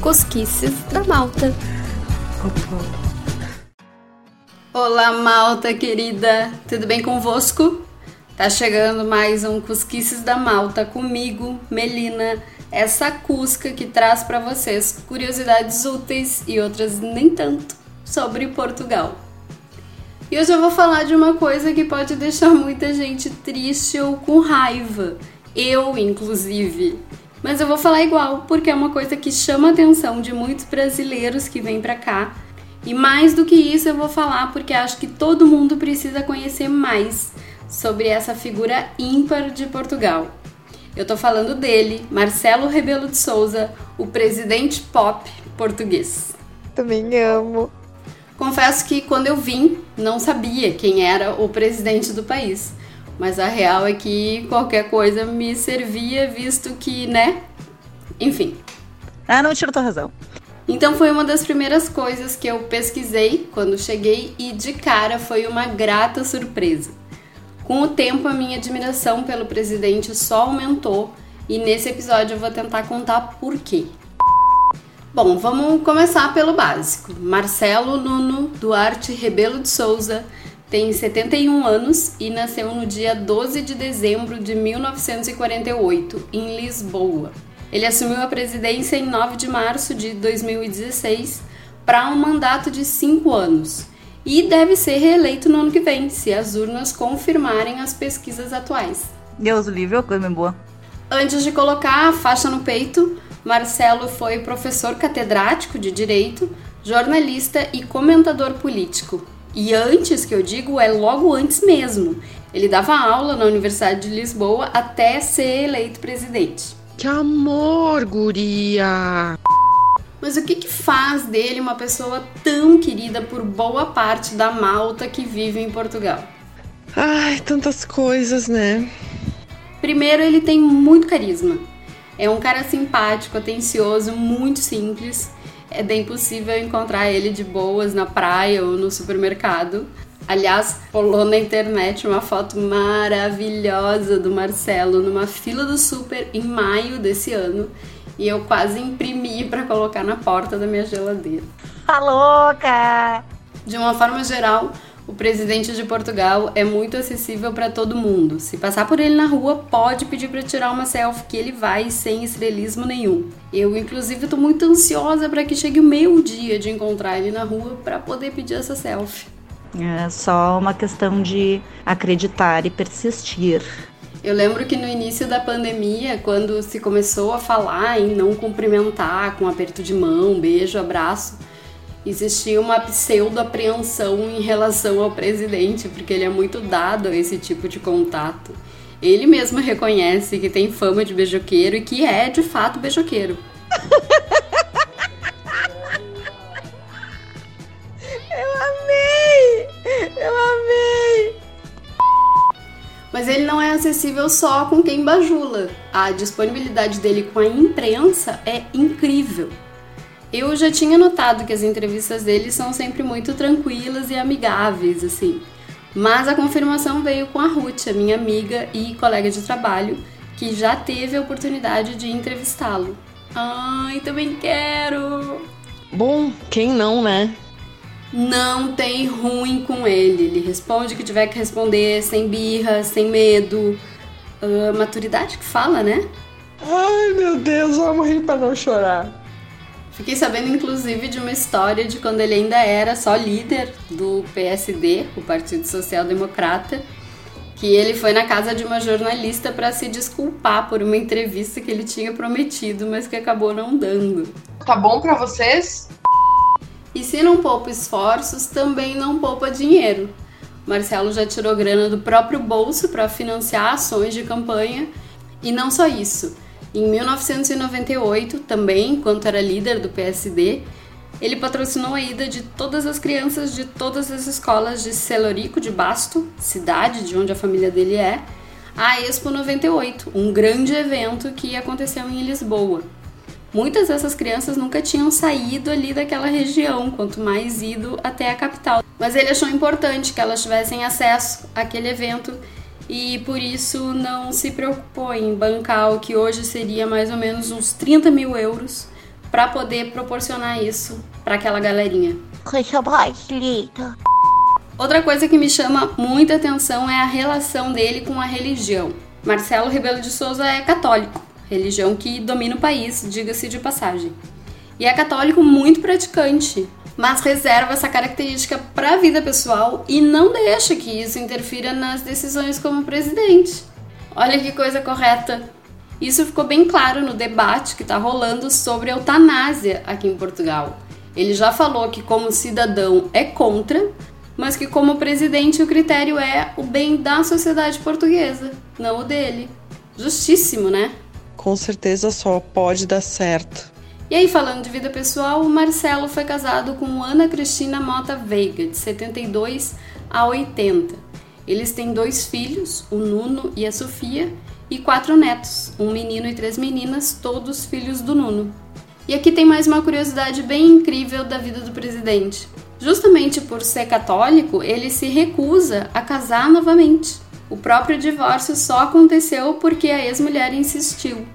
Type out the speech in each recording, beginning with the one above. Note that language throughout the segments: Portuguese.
Cosquices da Malta. Olá, Malta querida, tudo bem convosco? Tá chegando mais um Cusquices da Malta comigo, Melina, essa cusca que traz para vocês curiosidades úteis e outras nem tanto sobre Portugal. E hoje eu vou falar de uma coisa que pode deixar muita gente triste ou com raiva, eu inclusive. Mas eu vou falar igual, porque é uma coisa que chama a atenção de muitos brasileiros que vêm para cá. E mais do que isso, eu vou falar porque acho que todo mundo precisa conhecer mais sobre essa figura ímpar de Portugal. Eu tô falando dele, Marcelo Rebelo de Souza, o presidente pop português. Também amo. Confesso que quando eu vim, não sabia quem era o presidente do país. Mas a real é que qualquer coisa me servia, visto que, né? Enfim. Ah, não tira tua razão. Então foi uma das primeiras coisas que eu pesquisei quando cheguei e de cara foi uma grata surpresa. Com o tempo, a minha admiração pelo presidente só aumentou e nesse episódio eu vou tentar contar por quê. Bom, vamos começar pelo básico. Marcelo Nuno Duarte Rebelo de Souza tem 71 anos e nasceu no dia 12 de dezembro de 1948, em Lisboa. Ele assumiu a presidência em 9 de março de 2016 para um mandato de 5 anos e deve ser reeleito no ano que vem, se as urnas confirmarem as pesquisas atuais. Deus livre, coisa boa. Antes de colocar a faixa no peito, Marcelo foi professor catedrático de direito, jornalista e comentador político. E antes que eu digo, é logo antes mesmo. Ele dava aula na Universidade de Lisboa até ser eleito presidente. Que amor, guria! Mas o que, que faz dele uma pessoa tão querida por boa parte da malta que vive em Portugal? Ai, tantas coisas, né? Primeiro, ele tem muito carisma. É um cara simpático, atencioso, muito simples. É bem possível encontrar ele de boas na praia ou no supermercado. Aliás, rolou na internet uma foto maravilhosa do Marcelo numa fila do super em maio desse ano e eu quase imprimi para colocar na porta da minha geladeira. Tá louca! De uma forma geral, o presidente de Portugal é muito acessível para todo mundo. Se passar por ele na rua, pode pedir para tirar uma selfie que ele vai sem estrelismo nenhum. Eu, inclusive, estou muito ansiosa para que chegue o meu dia de encontrar ele na rua para poder pedir essa selfie. É só uma questão de acreditar e persistir. Eu lembro que no início da pandemia, quando se começou a falar em não cumprimentar com aperto de mão, beijo, abraço, existia uma pseudo-apreensão em relação ao presidente, porque ele é muito dado a esse tipo de contato. Ele mesmo reconhece que tem fama de beijoqueiro e que é de fato beijoqueiro. Mas ele não é acessível só com quem bajula. A disponibilidade dele com a imprensa é incrível. Eu já tinha notado que as entrevistas dele são sempre muito tranquilas e amigáveis, assim. Mas a confirmação veio com a Ruth, a minha amiga e colega de trabalho, que já teve a oportunidade de entrevistá-lo. Ai, também quero! Bom, quem não, né? não tem ruim com ele. Ele responde o que tiver que responder, sem birra, sem medo. Uh, maturidade que fala, né? Ai, meu Deus, eu morri pra não chorar. Fiquei sabendo, inclusive, de uma história de quando ele ainda era só líder do PSD, o Partido Social Democrata, que ele foi na casa de uma jornalista para se desculpar por uma entrevista que ele tinha prometido, mas que acabou não dando. Tá bom para vocês? E se não poupa esforços, também não poupa dinheiro. Marcelo já tirou grana do próprio bolso para financiar ações de campanha. E não só isso. Em 1998, também, enquanto era líder do PSD, ele patrocinou a ida de todas as crianças de todas as escolas de Celorico de Basto, cidade de onde a família dele é, à Expo 98, um grande evento que aconteceu em Lisboa. Muitas dessas crianças nunca tinham saído ali daquela região, quanto mais ido até a capital. Mas ele achou importante que elas tivessem acesso àquele evento e por isso não se preocupou em bancar o que hoje seria mais ou menos uns 30 mil euros para poder proporcionar isso para aquela galerinha. Coisa mais linda. Outra coisa que me chama muita atenção é a relação dele com a religião. Marcelo Rebelo de Souza é católico, religião que domina o país, diga-se de passagem. E é católico muito praticante, mas reserva essa característica para a vida pessoal e não deixa que isso interfira nas decisões como presidente. Olha que coisa correta. Isso ficou bem claro no debate que está rolando sobre eutanásia aqui em Portugal. Ele já falou que, como cidadão, é contra, mas que, como presidente, o critério é o bem da sociedade portuguesa, não o dele. Justíssimo, né? Com certeza só pode dar certo. E aí, falando de vida pessoal, o Marcelo foi casado com Ana Cristina Mota Veiga, de 72 a 80. Eles têm dois filhos, o Nuno e a Sofia, e quatro netos, um menino e três meninas, todos filhos do Nuno. E aqui tem mais uma curiosidade bem incrível da vida do presidente. Justamente por ser católico, ele se recusa a casar novamente. O próprio divórcio só aconteceu porque a ex-mulher insistiu.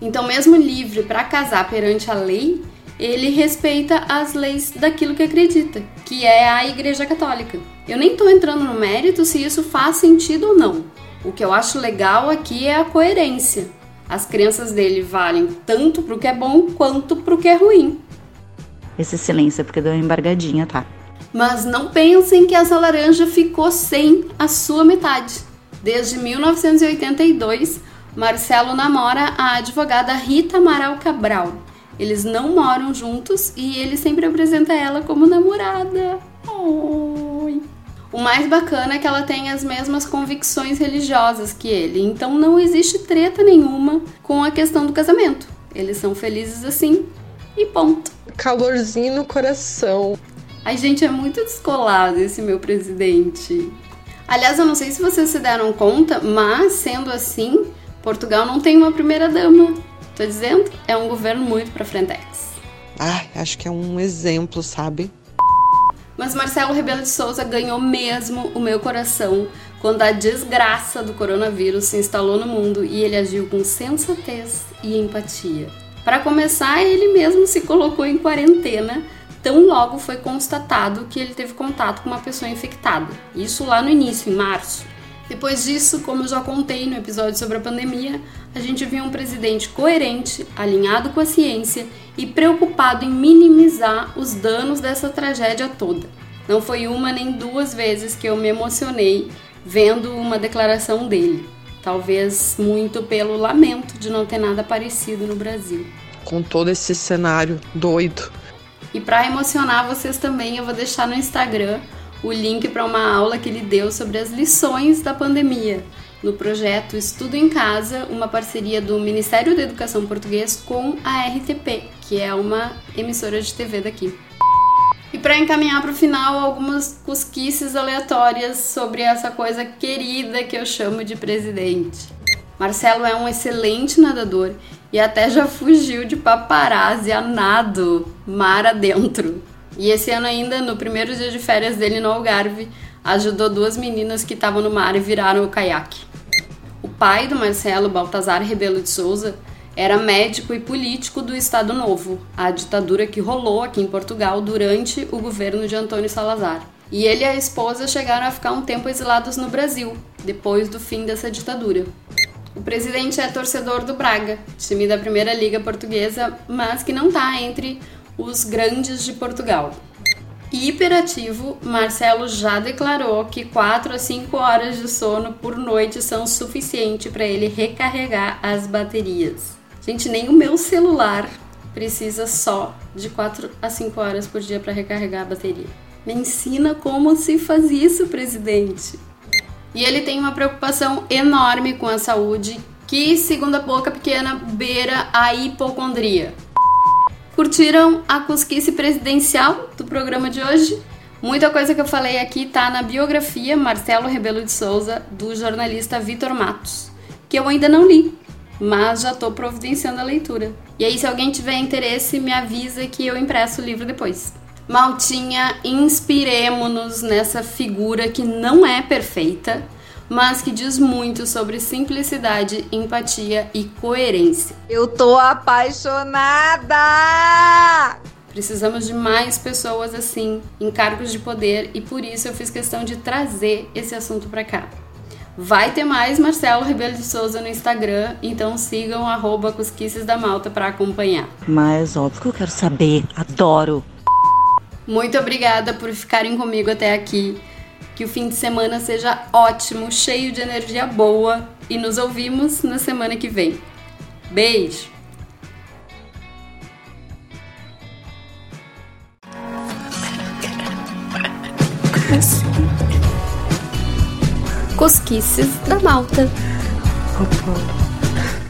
Então, mesmo livre para casar perante a lei, ele respeita as leis daquilo que acredita, que é a Igreja Católica. Eu nem estou entrando no mérito se isso faz sentido ou não. O que eu acho legal aqui é a coerência. As crenças dele valem tanto para o que é bom quanto para o que é ruim. Esse silêncio é porque deu uma embargadinha, tá? Mas não pensem que essa laranja ficou sem a sua metade. Desde 1982, Marcelo namora a advogada Rita Amaral Cabral. Eles não moram juntos e ele sempre apresenta ela como namorada. Oi. O mais bacana é que ela tem as mesmas convicções religiosas que ele, então não existe treta nenhuma com a questão do casamento. Eles são felizes assim e ponto. Calorzinho no coração. Ai, gente, é muito descolado esse meu presidente. Aliás, eu não sei se vocês se deram conta, mas sendo assim, Portugal não tem uma primeira dama. Tô dizendo, é um governo muito pra frentex. Ah, acho que é um exemplo, sabe? Mas Marcelo Rebelo de Souza ganhou mesmo o meu coração quando a desgraça do coronavírus se instalou no mundo e ele agiu com sensatez e empatia. Para começar, ele mesmo se colocou em quarentena tão logo foi constatado que ele teve contato com uma pessoa infectada. Isso lá no início, em março. Depois disso, como eu já contei no episódio sobre a pandemia, a gente viu um presidente coerente, alinhado com a ciência e preocupado em minimizar os danos dessa tragédia toda. Não foi uma nem duas vezes que eu me emocionei vendo uma declaração dele. Talvez muito pelo lamento de não ter nada parecido no Brasil. Com todo esse cenário doido. E para emocionar vocês também, eu vou deixar no Instagram o link para uma aula que ele deu sobre as lições da pandemia, no projeto Estudo em Casa, uma parceria do Ministério da Educação Português com a RTP, que é uma emissora de TV daqui. E para encaminhar para o final, algumas cosquices aleatórias sobre essa coisa querida que eu chamo de presidente. Marcelo é um excelente nadador e até já fugiu de paparazzi a nado, mar adentro. E esse ano ainda, no primeiro dia de férias dele no Algarve, ajudou duas meninas que estavam no mar e viraram o caiaque. O pai do Marcelo, Baltazar Rebelo de Souza, era médico e político do Estado Novo, a ditadura que rolou aqui em Portugal durante o governo de Antônio Salazar. E ele e a esposa chegaram a ficar um tempo exilados no Brasil, depois do fim dessa ditadura. O presidente é torcedor do Braga, time da Primeira Liga Portuguesa, mas que não está entre os grandes de Portugal. Hiperativo, Marcelo já declarou que 4 a 5 horas de sono por noite são suficiente para ele recarregar as baterias. Gente, nem o meu celular precisa só de 4 a 5 horas por dia para recarregar a bateria. Me ensina como se faz isso, presidente. E ele tem uma preocupação enorme com a saúde, que, segundo a boca pequena, beira a hipocondria. Curtiram a cosquice presidencial do programa de hoje? Muita coisa que eu falei aqui tá na biografia Marcelo Rebelo de Souza do jornalista Vitor Matos, que eu ainda não li, mas já estou providenciando a leitura. E aí, se alguém tiver interesse, me avisa que eu impresso o livro depois. Maltinha, inspiremos-nos nessa figura que não é perfeita, mas que diz muito sobre simplicidade, empatia e coerência. Eu tô apaixonada! Precisamos de mais pessoas assim, em cargos de poder, e por isso eu fiz questão de trazer esse assunto para cá. Vai ter mais Marcelo Rebelo de Souza no Instagram, então sigam arroba Cosquices da Malta para acompanhar. Mas óbvio que eu quero saber, adoro. Muito obrigada por ficarem comigo até aqui. Que o fim de semana seja ótimo, cheio de energia boa e nos ouvimos na semana que vem. Beijo! Cosquices da Malta.